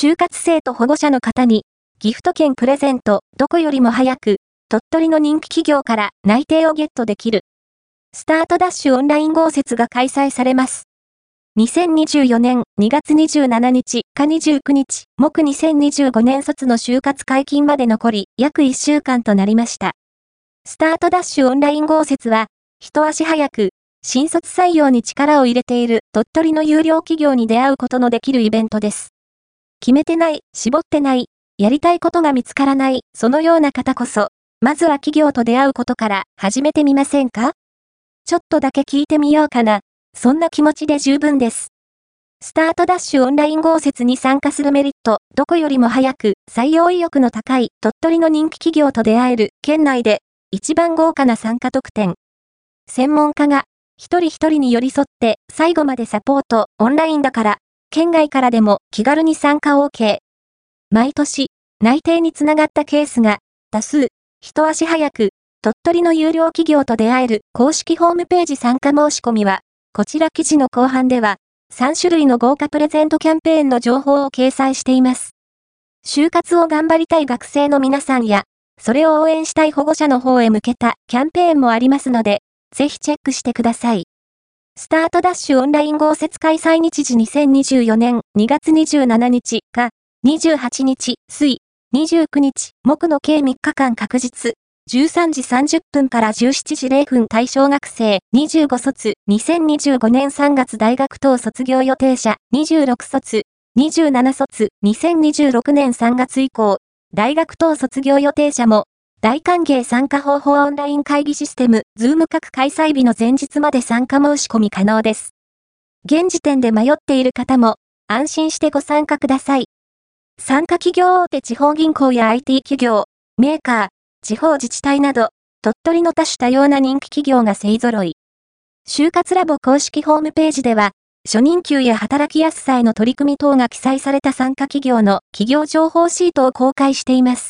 就活生と保護者の方に、ギフト券プレゼント、どこよりも早く、鳥取の人気企業から内定をゲットできる。スタートダッシュオンライン豪雪が開催されます。2024年2月27日か29日、木2025年卒の就活解禁まで残り約1週間となりました。スタートダッシュオンライン豪雪は、一足早く、新卒採用に力を入れている鳥取の有料企業に出会うことのできるイベントです。決めてない、絞ってない、やりたいことが見つからない、そのような方こそ、まずは企業と出会うことから始めてみませんか？ちょっとだけ聞いてみようかな。そんな気持ちで十分です。スタートダッシュオンライン豪雪に参加するメリット、どこよりも早く採用意欲の高い鳥取の人気企業と出会える県内で一番豪華な参加特典。専門家が一人一人に寄り添って最後までサポート、オンラインだから、県外からでも気軽に参加 OK。毎年、内定につながったケースが多数、一足早く鳥取の有料企業と出会える公式ホームページ参加申し込みは、こちら記事の後半では、3種類の豪華プレゼントキャンペーンの情報を掲載しています。就活を頑張りたい学生の皆さんや、それを応援したい保護者の方へ向けたキャンペーンもありますので、ぜひチェックしてください。スタートダッシュオンライン豪雪開催日時2024年2月27日か、28日、水、29日、木の計3日間確実、13時30分から17時0分対象学生25卒2025年3月大学等卒業予定者26卒27卒2026年3月以降大学等卒業予定者も大歓迎参加方法オンライン会議システムズーム各開催日の前日まで参加申し込み可能です。現時点で迷っている方も安心してご参加ください。参加企業大手地方銀行や IT 企業、メーカー、地方自治体など、鳥取の多種多様な人気企業が勢揃い。就活ラボ公式ホームページでは、初任給や働きやすさへの取り組み等が記載された参加企業の企業情報シートを公開しています。